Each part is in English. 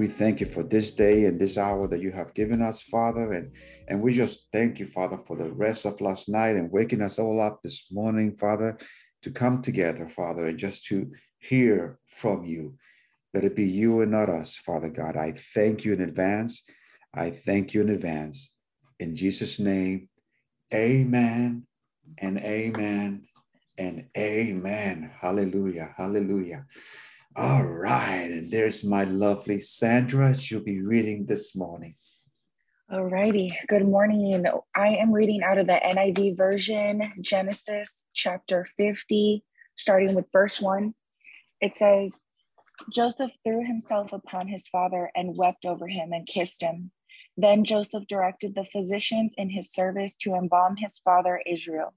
We thank you for this day and this hour that you have given us, Father. And, and we just thank you, Father, for the rest of last night and waking us all up this morning, Father, to come together, Father, and just to hear from you. Let it be you and not us, Father God. I thank you in advance. I thank you in advance. In Jesus' name, amen and amen and amen. Hallelujah. Hallelujah. All right. And there's my lovely Sandra. She'll be reading this morning. All righty. Good morning. I am reading out of the NIV version, Genesis chapter 50, starting with verse 1. It says, Joseph threw himself upon his father and wept over him and kissed him. Then Joseph directed the physicians in his service to embalm his father Israel.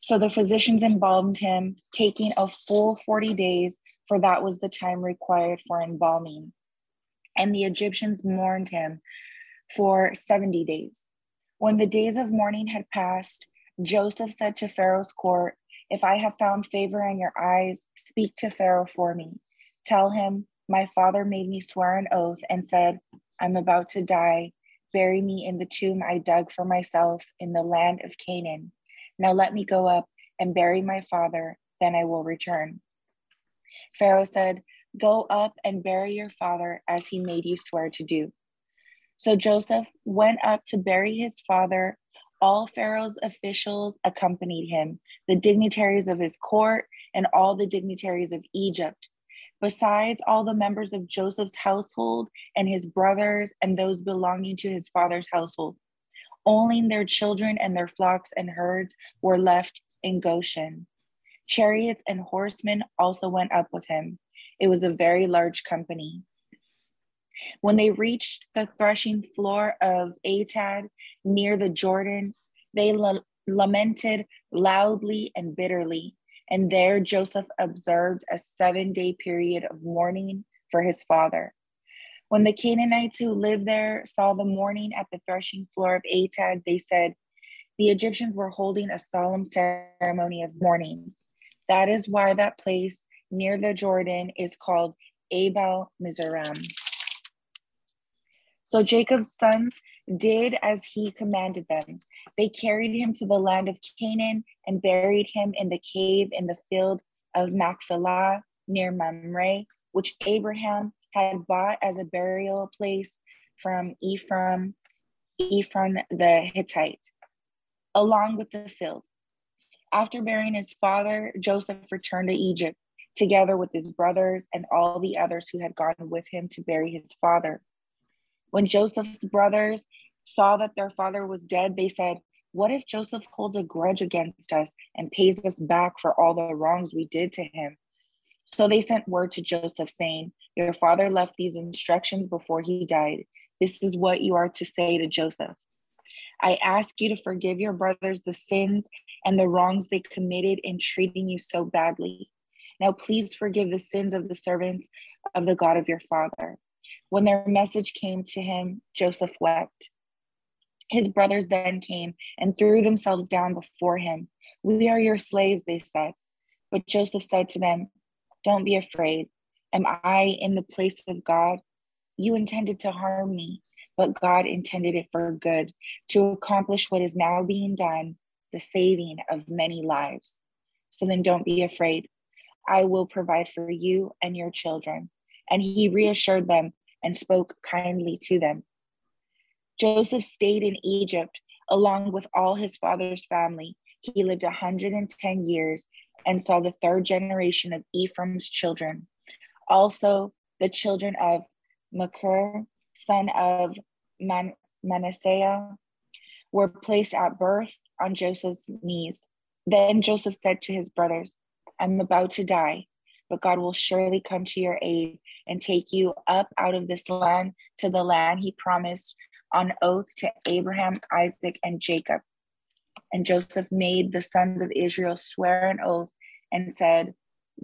So the physicians embalmed him, taking a full 40 days, for that was the time required for embalming. And the Egyptians mourned him for 70 days. When the days of mourning had passed, Joseph said to Pharaoh's court, If I have found favor in your eyes, speak to Pharaoh for me. Tell him, My father made me swear an oath and said, I'm about to die. Bury me in the tomb I dug for myself in the land of Canaan. Now let me go up and bury my father, then I will return. Pharaoh said, Go up and bury your father as he made you swear to do. So Joseph went up to bury his father. All Pharaoh's officials accompanied him, the dignitaries of his court, and all the dignitaries of Egypt, besides all the members of Joseph's household and his brothers and those belonging to his father's household. Only their children and their flocks and herds were left in Goshen. Chariots and horsemen also went up with him. It was a very large company. When they reached the threshing floor of Atad near the Jordan, they lamented loudly and bitterly. And there Joseph observed a seven day period of mourning for his father. When the Canaanites who lived there saw the mourning at the threshing floor of Atad, they said, The Egyptians were holding a solemn ceremony of mourning. That is why that place near the Jordan is called Abel Mizraim. So Jacob's sons did as he commanded them. They carried him to the land of Canaan and buried him in the cave in the field of Machpelah near Mamre, which Abraham had bought as a burial place from Ephraim, Ephraim the Hittite, along with the field. After burying his father, Joseph returned to Egypt, together with his brothers and all the others who had gone with him to bury his father. When Joseph's brothers saw that their father was dead, they said, What if Joseph holds a grudge against us and pays us back for all the wrongs we did to him? So they sent word to Joseph, saying, Your father left these instructions before he died. This is what you are to say to Joseph. I ask you to forgive your brothers the sins and the wrongs they committed in treating you so badly. Now, please forgive the sins of the servants of the God of your father. When their message came to him, Joseph wept. His brothers then came and threw themselves down before him. We are your slaves, they said. But Joseph said to them, Don't be afraid. Am I in the place of God? You intended to harm me, but God intended it for good, to accomplish what is now being done, the saving of many lives. So then don't be afraid. I will provide for you and your children. And he reassured them and spoke kindly to them. Joseph stayed in Egypt along with all his father's family. He lived 110 years and saw the third generation of Ephraim's children. Also, the children of Machir, son of Man- Manasseh, were placed at birth on Joseph's knees. Then Joseph said to his brothers, I'm about to die, but God will surely come to your aid and take you up out of this land to the land he promised on oath to Abraham, Isaac, and Jacob. And Joseph made the sons of Israel swear an oath and said,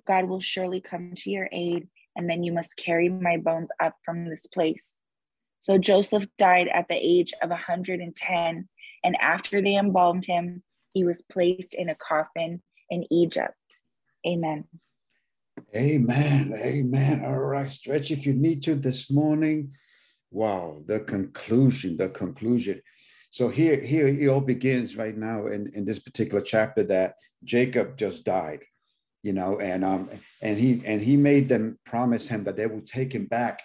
God will surely come to your aid, and then you must carry my bones up from this place. So Joseph died at the age of 110, and after they embalmed him, he was placed in a coffin in Egypt. Amen. Amen. Amen. All right, stretch if you need to this morning. Wow, the conclusion, the conclusion. So here, here it all begins right now in, in this particular chapter that Jacob just died, you know, and um and he and he made them promise him that they will take him back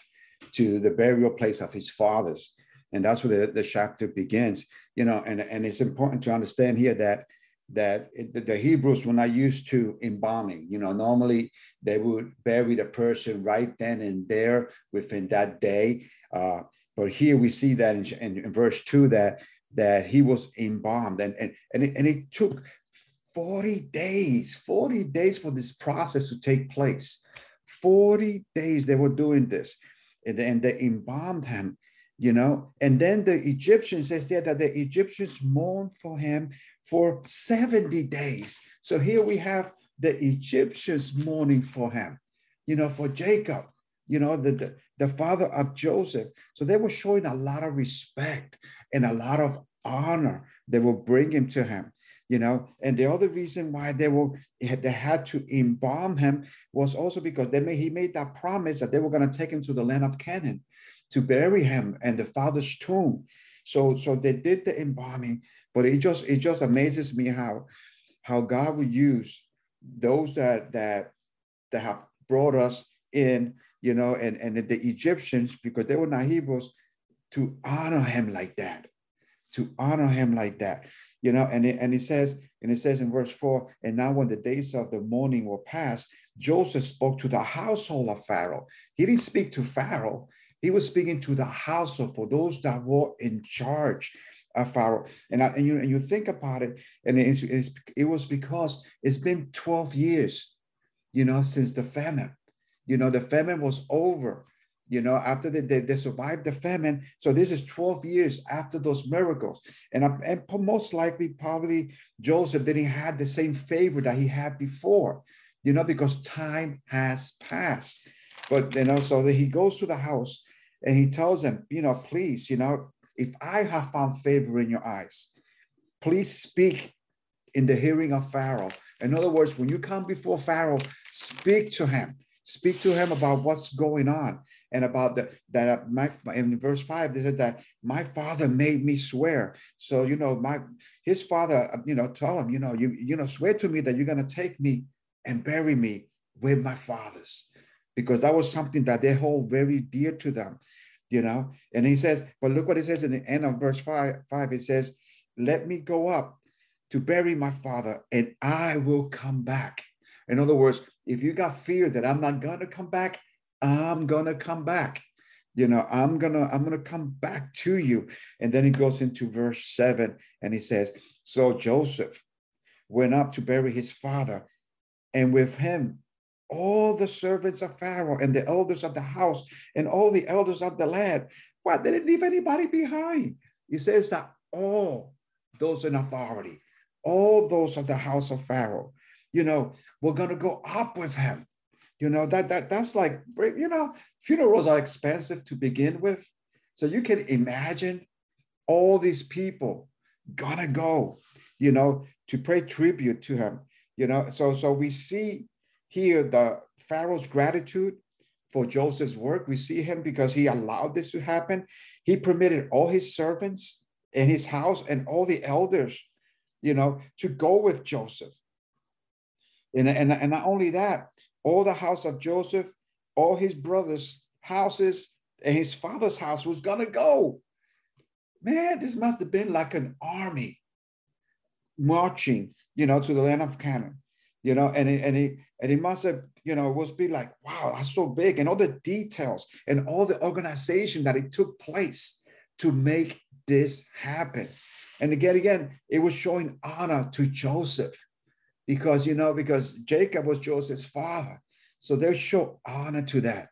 to the burial place of his fathers. And that's where the, the chapter begins, you know, and, and it's important to understand here that that it, the Hebrews were not used to embalming. You know, normally they would bury the person right then and there within that day. Uh, but here we see that in, in, in, verse two that that he was embalmed, and and and it, and it took forty days, forty days for this process to take place. Forty days they were doing this, and, and they embalmed him. You know, and then the Egyptians says there that the Egyptians mourned for him for 70 days. So here we have the Egyptians mourning for him, you know, for Jacob, you know, the, the, the father of Joseph. So they were showing a lot of respect and a lot of honor. They were bringing to him, you know. And the other reason why they were they had to embalm him was also because they made, he made that promise that they were going to take him to the land of Canaan to bury him and the father's tomb. So, so they did the embalming, but it just it just amazes me how how God would use those that that that have brought us in, you know, and and the Egyptians because they were not Hebrews to honor him like that, to honor him like that, you know. And it, and it says and it says in verse four, and now when the days of the mourning were past, Joseph spoke to the household of Pharaoh. He didn't speak to Pharaoh. He was speaking to the household for those that were in charge of Pharaoh. And, I, and, you, and you think about it, and it's, it was because it's been 12 years, you know, since the famine. You know, the famine was over, you know, after they, they, they survived the famine. So this is 12 years after those miracles. And, um, and most likely, probably Joseph didn't have the same favor that he had before, you know, because time has passed. But, you know, so that he goes to the house and he tells them, you know, please, you know, if I have found favor in your eyes, please speak in the hearing of Pharaoh. In other words, when you come before Pharaoh, speak to him. Speak to him about what's going on and about the, that uh, my in verse five they said that my father made me swear. So you know my his father uh, you know tell him you know you you know swear to me that you're gonna take me and bury me with my fathers because that was something that they hold very dear to them you know. And he says, but look what he says in the end of verse five. Five it says, "Let me go up to bury my father, and I will come back." In other words, if you got fear that I'm not gonna come back, I'm gonna come back. You know, I'm gonna I'm gonna come back to you. And then he goes into verse seven, and he says, "So Joseph went up to bury his father, and with him all the servants of Pharaoh and the elders of the house and all the elders of the land. Why they didn't leave anybody behind? He says that all those in authority, all those of the house of Pharaoh, you know, we're gonna go up with him. You know, that that that's like you know, funerals are expensive to begin with. So you can imagine all these people gonna go, you know, to pay tribute to him. You know, so so we see here the Pharaoh's gratitude for Joseph's work. We see him because he allowed this to happen. He permitted all his servants in his house and all the elders, you know, to go with Joseph. And, and, and not only that, all the house of Joseph, all his brothers' houses, and his father's house was gonna go. Man, this must have been like an army marching, you know, to the land of Canaan you know, and it, and he and it must have, you know, was be like, wow, that's so big, and all the details and all the organization that it took place to make this happen. And again, again, it was showing honor to Joseph because you know, because Jacob was Joseph's father. So they show honor to that.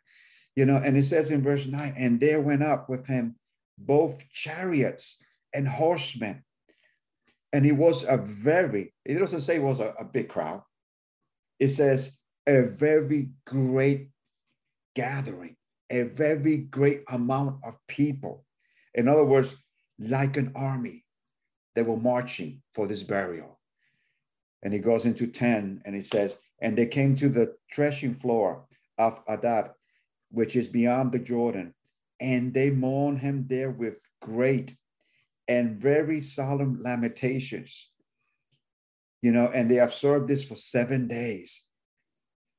You know, and it says in verse 9, and there went up with him both chariots and horsemen. And it was a very, it doesn't say it was a, a big crowd. It says a very great gathering, a very great amount of people. In other words, like an army that were marching for this burial. And he goes into 10 and he says, And they came to the threshing floor of Atad, which is beyond the Jordan, and they mourned him there with great and very solemn lamentations. You know, and they observed this for seven days.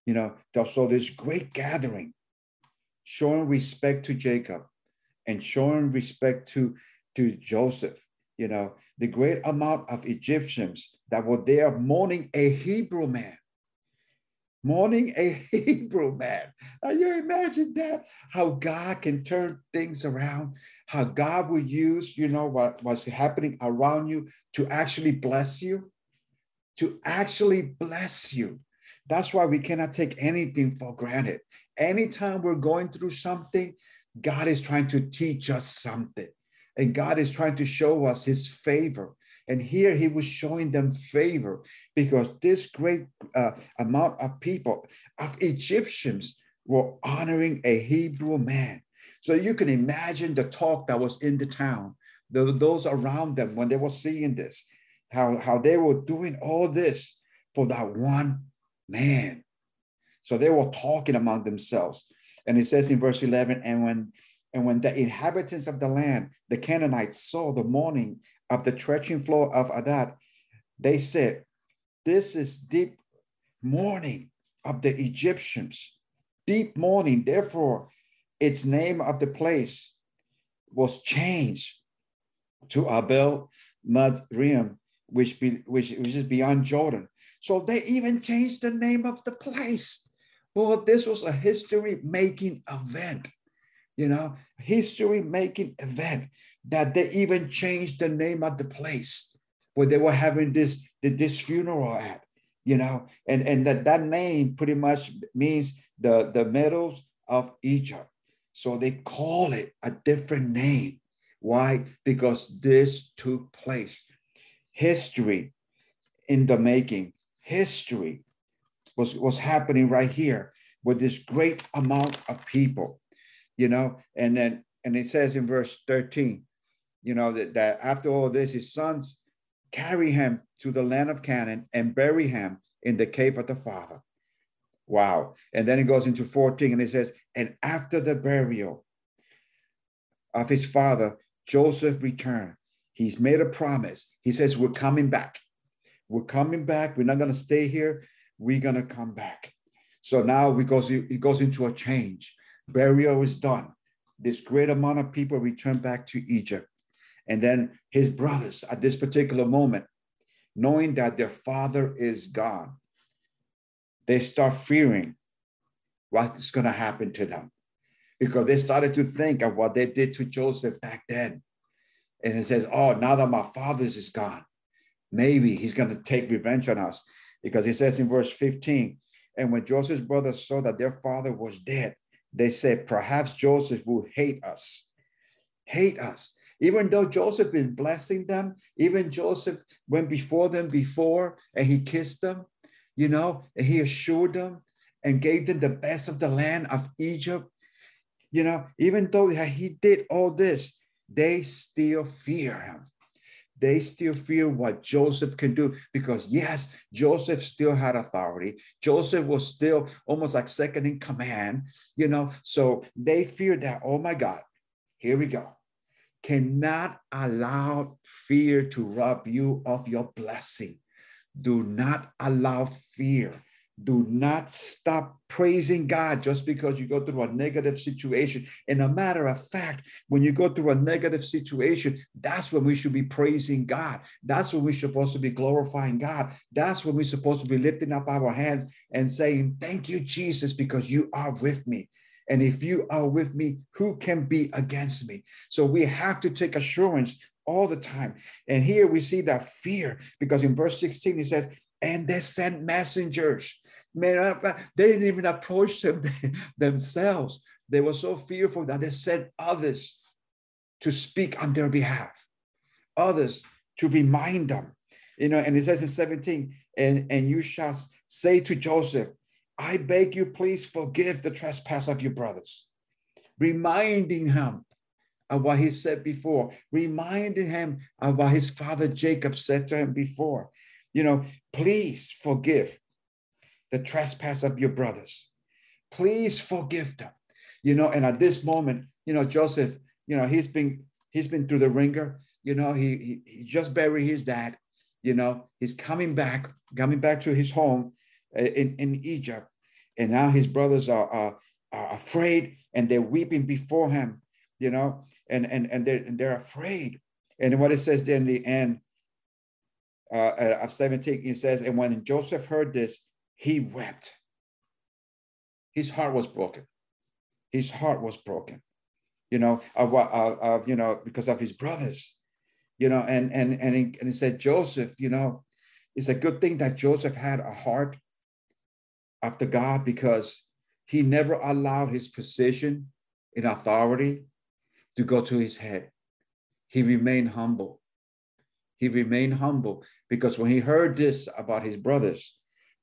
You know, so this great gathering, showing respect to Jacob and showing respect to, to Joseph, you know, the great amount of Egyptians that were there mourning a Hebrew man mourning a Hebrew man. Now you imagine that? How God can turn things around, how God will use, you know, what was happening around you to actually bless you, to actually bless you. That's why we cannot take anything for granted. Anytime we're going through something, God is trying to teach us something. And God is trying to show us his favor. And here he was showing them favor because this great uh, amount of people, of Egyptians, were honoring a Hebrew man. So you can imagine the talk that was in the town, the, those around them when they were seeing this, how, how they were doing all this for that one man. So they were talking among themselves. And it says in verse 11, and when and when the inhabitants of the land, the Canaanites, saw the mourning of the threshing floor of Atad, they said, This is deep mourning of the Egyptians, deep mourning. Therefore, its name of the place was changed to Abel Mizraim, which, be, which, which is beyond Jordan. So they even changed the name of the place. Well, this was a history making event, you know, history making event that they even changed the name of the place where they were having this this funeral at you know? And and that that name pretty much means the the meadows of egypt. So they call it a different name. Why? Because this took place. History in the making. History was was happening right here with this great amount of people you know? And then and it says in verse 13 you know, that, that after all this, his sons carry him to the land of Canaan and bury him in the cave of the father. Wow. And then it goes into 14 and it says, and after the burial of his father, Joseph returned. He's made a promise. He says, We're coming back. We're coming back. We're not going to stay here. We're going to come back. So now we goes, it goes into a change. Burial is done. This great amount of people return back to Egypt. And then his brothers at this particular moment, knowing that their father is gone, they start fearing what's going to happen to them because they started to think of what they did to Joseph back then. And it says, Oh, now that my father's is gone, maybe he's going to take revenge on us. Because he says in verse 15, and when Joseph's brothers saw that their father was dead, they said, Perhaps Joseph will hate us. Hate us even though Joseph is blessing them, even Joseph went before them before and he kissed them, you know, and he assured them and gave them the best of the land of Egypt. You know, even though he did all this, they still fear him. They still fear what Joseph can do because, yes, Joseph still had authority. Joseph was still almost like second in command, you know. So they fear that, oh my God, here we go cannot allow fear to rob you of your blessing. Do not allow fear. do not stop praising God just because you go through a negative situation. And a matter of fact, when you go through a negative situation, that's when we should be praising God. That's when we're supposed to be glorifying God. That's when we're supposed to be lifting up our hands and saying, Thank you, Jesus, because you are with me. And if you are with me, who can be against me? So we have to take assurance all the time. And here we see that fear because in verse 16 it says, and they sent messengers Man, uh, uh, they didn't even approach them themselves. They were so fearful that they sent others to speak on their behalf, others to remind them. You know, and it says in 17, and, and you shall say to Joseph, I beg you, please forgive the trespass of your brothers, reminding him of what he said before, reminding him of what his father Jacob said to him before. You know, please forgive the trespass of your brothers. Please forgive them. You know, and at this moment, you know, Joseph, you know, he's been he's been through the ringer. You know, he he, he just buried his dad. You know, he's coming back, coming back to his home in, in Egypt. And now his brothers are, are, are afraid and they're weeping before him, you know, and, and, and, they're, and they're afraid. And what it says there in the end uh, uh of 17, it says, And when Joseph heard this, he wept. His heart was broken. His heart was broken, you know, of, of, of you know, because of his brothers, you know, and and and he, and he said, Joseph, you know, it's a good thing that Joseph had a heart after God because he never allowed his position in authority to go to his head. He remained humble. He remained humble because when he heard this about his brothers,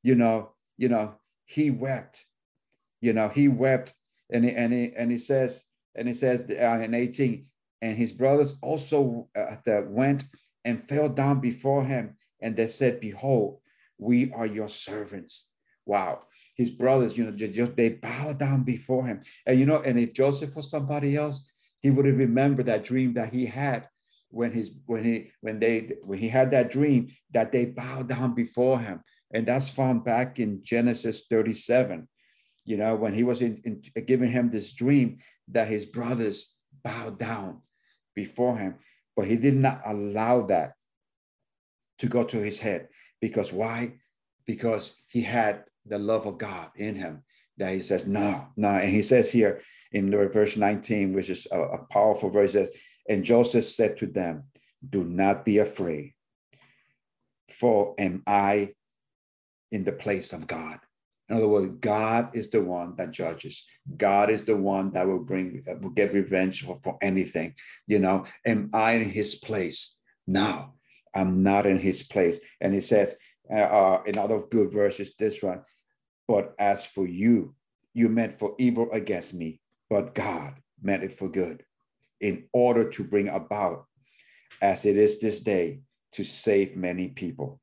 you know, you know, he wept. You know, he wept, and he, and he, and he says, and he says uh, in 18, and his brothers also uh, that went and fell down before him, and they said, Behold, we are your servants. Wow. His brothers, you know, just they bow down before him. And you know, and if Joseph was somebody else, he would have remembered that dream that he had when his when he when they when he had that dream that they bowed down before him. And that's found back in genesis 37 you know when he was in, in giving him this dream that his brothers bowed down before him. But he did not allow that to go to his head because why? Because he had the love of god in him that he says no no and he says here in verse 19 which is a, a powerful verse says and Joseph said to them, Do not be afraid, for am I in the place of God? In other words, God is the one that judges. God is the one that will bring, will get revenge for, for anything. You know, am I in his place? No, I'm not in his place. And he says, uh, uh, in other good verses, this one, but as for you, you meant for evil against me, but God meant it for good in order to bring about, as it is this day, to save many people.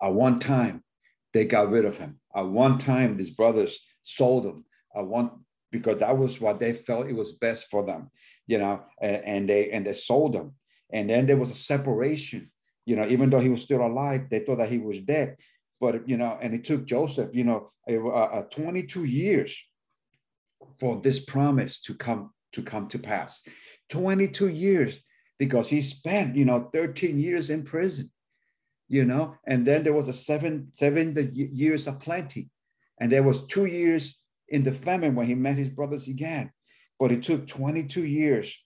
At one time, they got rid of him. At one time, these brothers sold him. At one because that was what they felt it was best for them, you know, and, and they and they sold him. And then there was a separation, you know, even though he was still alive, they thought that he was dead. But you know, and it took Joseph, you know, uh, 22 years for this promise to come to come to pass. 22 years because he spent, you know, 13 years in prison, you know, and then there was a seven, seven years of plenty. And there was two years in the famine when he met his brothers again. But it took 22 years,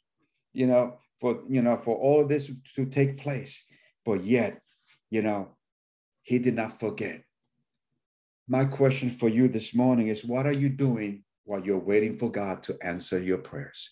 you know, for, you know, for all of this to take place. But yet, you know, he did not forget. My question for you this morning is what are you doing while you're waiting for God to answer your prayers.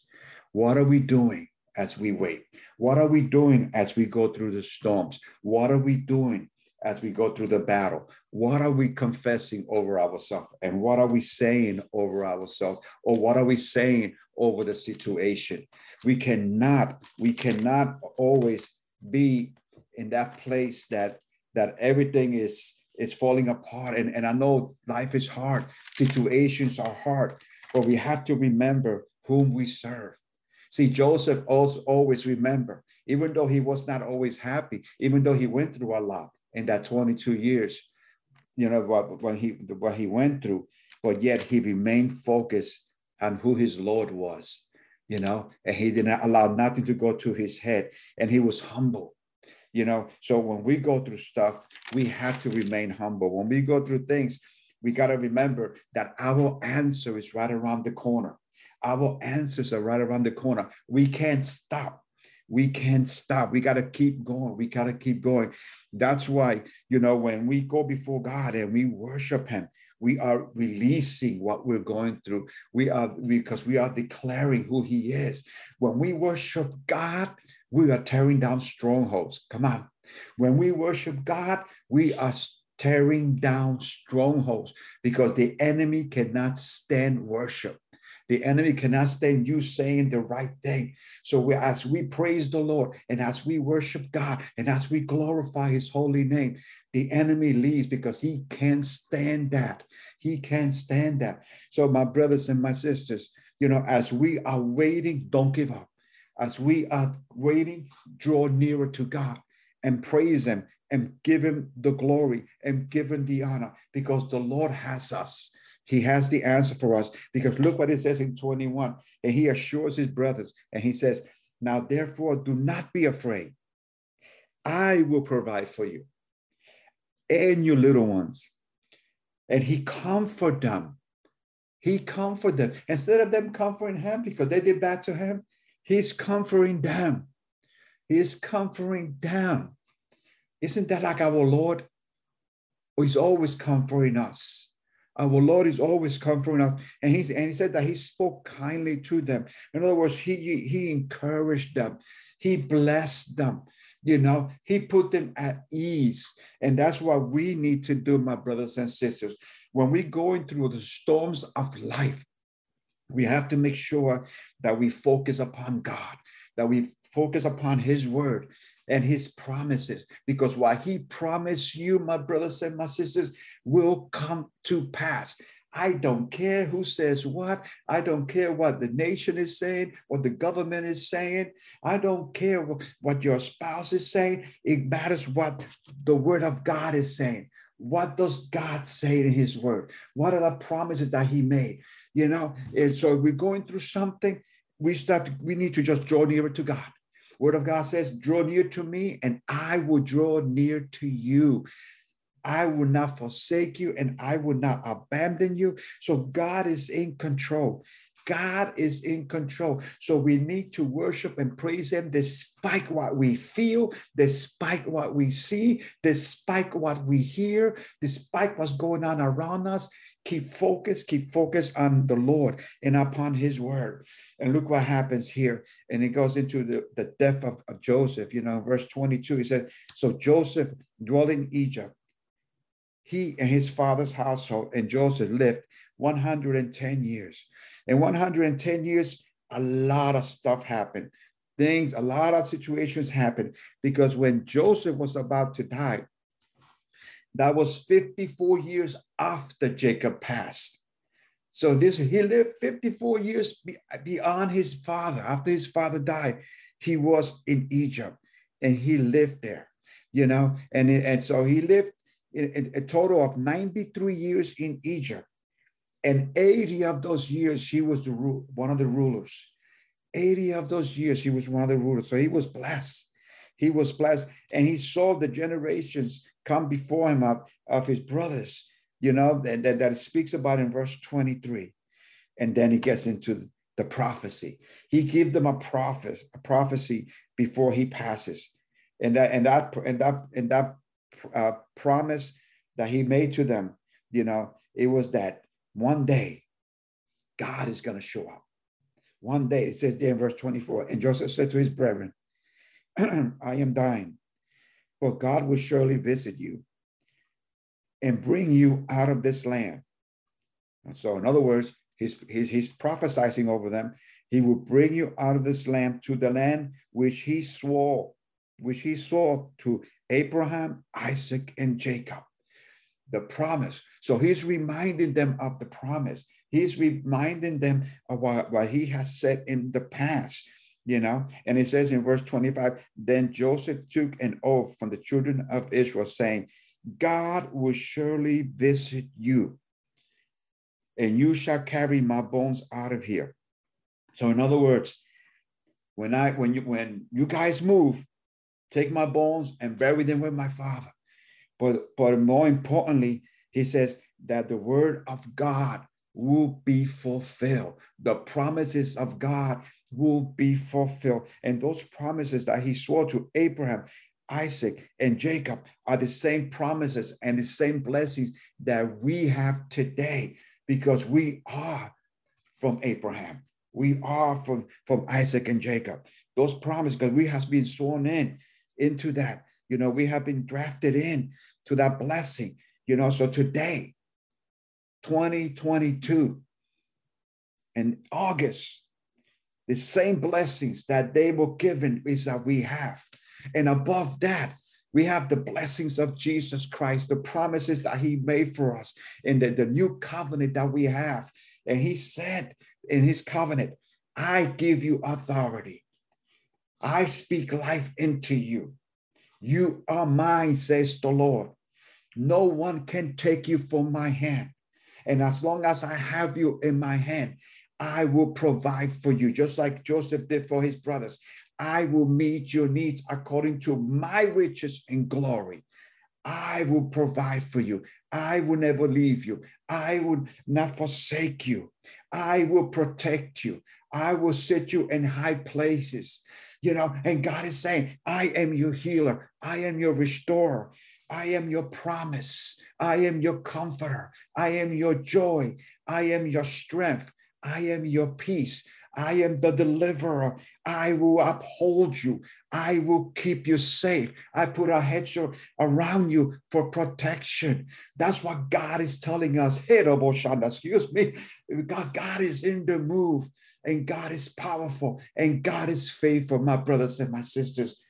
What are we doing as we wait? What are we doing as we go through the storms? What are we doing as we go through the battle? What are we confessing over ourselves? And what are we saying over ourselves? Or what are we saying over the situation? We cannot, we cannot always be in that place that that everything is is falling apart. And, and I know life is hard, situations are hard, but we have to remember whom we serve. See, Joseph also always remember, even though he was not always happy, even though he went through a lot in that 22 years, you know, what, what he what he went through, but yet he remained focused on who his Lord was, you know, and he did not allow nothing to go to his head, and he was humble. You know, so when we go through stuff, we have to remain humble. When we go through things, we got to remember that our answer is right around the corner. Our answers are right around the corner. We can't stop we can't stop. We got to keep going. We got to keep going. That's why, you know, when we go before God and we worship Him, we are releasing what we're going through. We are because we are declaring who He is. When we worship God, we are tearing down strongholds. Come on. When we worship God, we are tearing down strongholds because the enemy cannot stand worship. The enemy cannot stand you saying the right thing. So we, as we praise the Lord and as we worship God and as we glorify his holy name, the enemy leaves because he can't stand that. He can't stand that. So my brothers and my sisters, you know, as we are waiting, don't give up. As we are waiting, draw nearer to God and praise him and give him the glory and give him the honor because the Lord has us. He has the answer for us because look what it says in 21. And he assures his brothers and he says, Now therefore, do not be afraid. I will provide for you and your little ones. And he comfort them. He comfort them. Instead of them comforting him because they did bad to him, he's comforting them. He's comforting them. Isn't that like our Lord? He's always comforting us. Our Lord is always comforting us. And, he's, and he said that he spoke kindly to them. In other words, he, he encouraged them, he blessed them. You know, he put them at ease. And that's what we need to do, my brothers and sisters. When we're going through the storms of life, we have to make sure that we focus upon God, that we focus upon His word and His promises, because what He promised you, my brothers and my sisters, will come to pass. I don't care who says what. I don't care what the nation is saying, what the government is saying. I don't care what your spouse is saying. It matters what the word of God is saying. What does God say in his word? What are the promises that he made? You know, and so we're going through something, we start, we need to just draw nearer to God. Word of God says, draw near to me and I will draw near to you. I will not forsake you and I will not abandon you. So God is in control. God is in control. So we need to worship and praise Him despite what we feel, despite what we see, despite what we hear, despite what's going on around us. Keep focused, keep focused on the Lord and upon His word. And look what happens here. And it goes into the, the death of, of Joseph. You know, verse 22, he says, So Joseph dwelt in Egypt he and his father's household and Joseph lived 110 years. In 110 years, a lot of stuff happened. Things, a lot of situations happened because when Joseph was about to die, that was 54 years after Jacob passed. So this he lived 54 years beyond his father. After his father died, he was in Egypt and he lived there, you know, and, and so he lived in a total of 93 years in Egypt. And 80 of those years, he was the one of the rulers. 80 of those years, he was one of the rulers. So he was blessed. He was blessed. And he saw the generations come before him of, of his brothers, you know, that, that, speaks about in verse 23. And then he gets into the prophecy. He gave them a prophet, a prophecy before he passes. And that, and that, and that, and that uh, promise that he made to them, you know, it was that one day God is going to show up. One day, it says there in verse 24, and Joseph said to his brethren, I am dying, but God will surely visit you and bring you out of this land. And so, in other words, he's, he's, he's prophesying over them. He will bring you out of this land to the land which he swore, which he swore to Abraham, Isaac, and Jacob. The promise. So he's reminding them of the promise. He's reminding them of what, what he has said in the past, you know. And it says in verse 25 Then Joseph took an oath from the children of Israel, saying, God will surely visit you, and you shall carry my bones out of here. So, in other words, when I when you when you guys move, take my bones and bury them with my father. But but more importantly, he says that the word of God will be fulfilled. The promises of God will be fulfilled. And those promises that he swore to Abraham, Isaac, and Jacob are the same promises and the same blessings that we have today because we are from Abraham. We are from, from Isaac and Jacob. Those promises, because we have been sworn in into that. You know, we have been drafted in to that blessing. You know, so today, 2022, in August, the same blessings that they were given is that we have. And above that, we have the blessings of Jesus Christ, the promises that he made for us, and the, the new covenant that we have. And he said in his covenant, I give you authority. I speak life into you. You are mine, says the Lord. No one can take you from my hand. And as long as I have you in my hand, I will provide for you, just like Joseph did for his brothers. I will meet your needs according to my riches and glory. I will provide for you. I will never leave you. I will not forsake you. I will protect you. I will set you in high places. You know, and God is saying, I am your healer. I am your restorer. I am your promise. I am your comforter. I am your joy. I am your strength. I am your peace. I am the deliverer. I will uphold you. I will keep you safe. I put a hedge around you for protection. That's what God is telling us. Hey, Excuse me. God, God is in the move, and God is powerful, and God is faithful, my brothers and my sisters.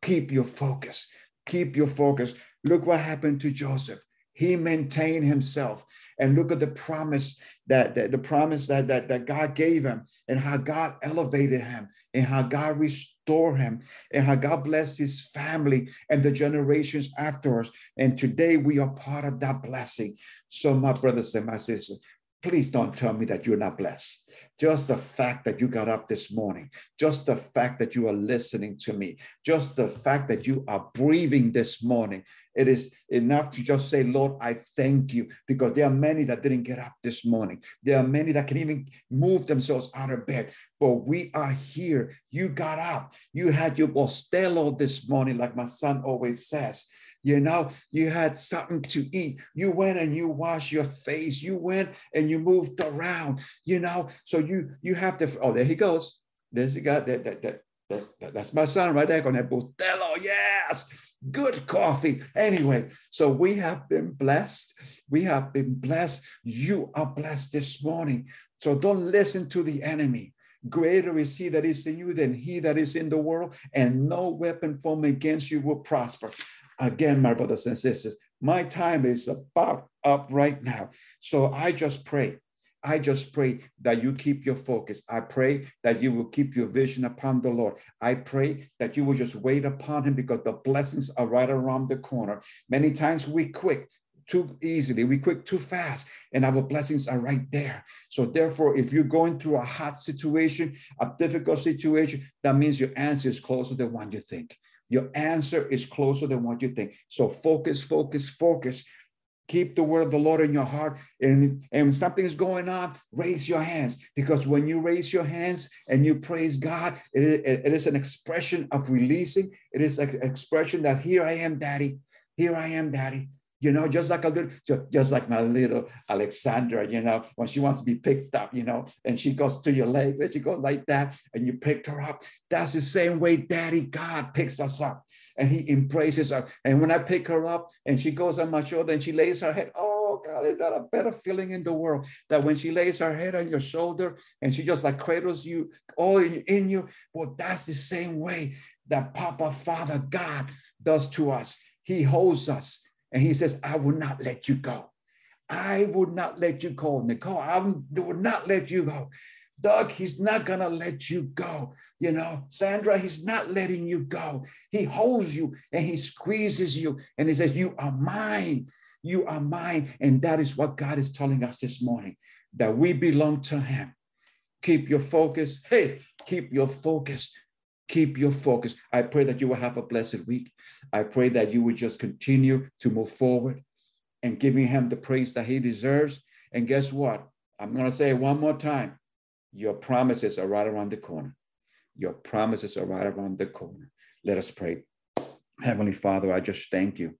Keep your focus. Keep your focus. Look what happened to Joseph. He maintained himself. And look at the promise that, that the promise that, that, that God gave him and how God elevated him and how God restored him and how God blessed his family and the generations afterwards. And today we are part of that blessing. So, my brothers and my sisters, please don't tell me that you're not blessed. Just the fact that you got up this morning, just the fact that you are listening to me, just the fact that you are breathing this morning, it is enough to just say, Lord, I thank you, because there are many that didn't get up this morning. There are many that can even move themselves out of bed, but we are here. You got up. You had your Bustelo this morning, like my son always says. You know, you had something to eat. You went and you washed your face. You went and you moved around, you know. So you you have to, oh, there he goes. There's he got that that that, that, that's my son right there on that Bustelo. Yes. Good coffee. Anyway, so we have been blessed. We have been blessed. You are blessed this morning. So don't listen to the enemy. Greater is he that is in you than he that is in the world, and no weapon formed against you will prosper. Again, my brothers and sisters, my time is about up right now. So I just pray. I just pray that you keep your focus. I pray that you will keep your vision upon the Lord. I pray that you will just wait upon him because the blessings are right around the corner. Many times we quit too easily, we quit too fast, and our blessings are right there. So, therefore, if you're going through a hot situation, a difficult situation, that means your answer is closer than one you think. Your answer is closer than what you think. So focus, focus, focus. Keep the word of the Lord in your heart. And, and something's going on, raise your hands. Because when you raise your hands and you praise God, it, it, it is an expression of releasing. It is an expression that here I am, Daddy. Here I am, Daddy. You know, just like a little, just like my little Alexandra, you know, when she wants to be picked up, you know, and she goes to your legs and she goes like that, and you picked her up. That's the same way Daddy God picks us up and He embraces us. And when I pick her up and she goes on my shoulder and she lays her head, oh God, is that a better feeling in the world? That when she lays her head on your shoulder and she just like cradles you all in, in you, well, that's the same way that Papa, Father, God does to us. He holds us and he says, I will not let you go. I will not let you go, Nicole. I will not let you go. Doug, he's not going to let you go. You know, Sandra, he's not letting you go. He holds you and he squeezes you and he says, You are mine. You are mine. And that is what God is telling us this morning that we belong to him. Keep your focus. Hey, keep your focus. Keep your focus. I pray that you will have a blessed week. I pray that you will just continue to move forward and giving him the praise that he deserves. And guess what? I'm going to say it one more time. Your promises are right around the corner. Your promises are right around the corner. Let us pray. Heavenly Father, I just thank you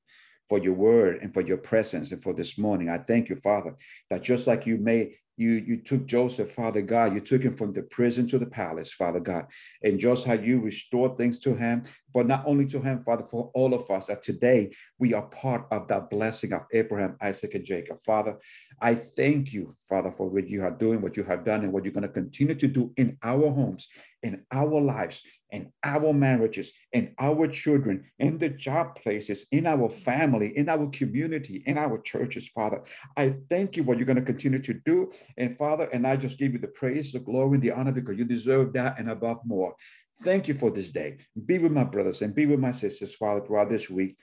for your word and for your presence and for this morning. I thank you, Father, that just like you made you you took Joseph, Father God, you took him from the prison to the palace, Father God, and just how you restored things to him, but not only to him, Father, for all of us, that today we are part of that blessing of Abraham, Isaac, and Jacob. Father, I thank you, Father, for what you are doing, what you have done, and what you're going to continue to do in our homes, in our lives, in our marriages, in our children, in the job places, in our family, in our community, in our churches, Father. I thank you what you're going to continue to do. And Father, and I just give you the praise, the glory, and the honor because you deserve that and above more. Thank you for this day. Be with my brothers and be with my sisters, Father, throughout this week.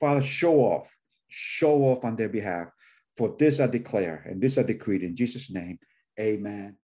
Father, show off, show off on their behalf. For this I declare and this I decree in Jesus' name. Amen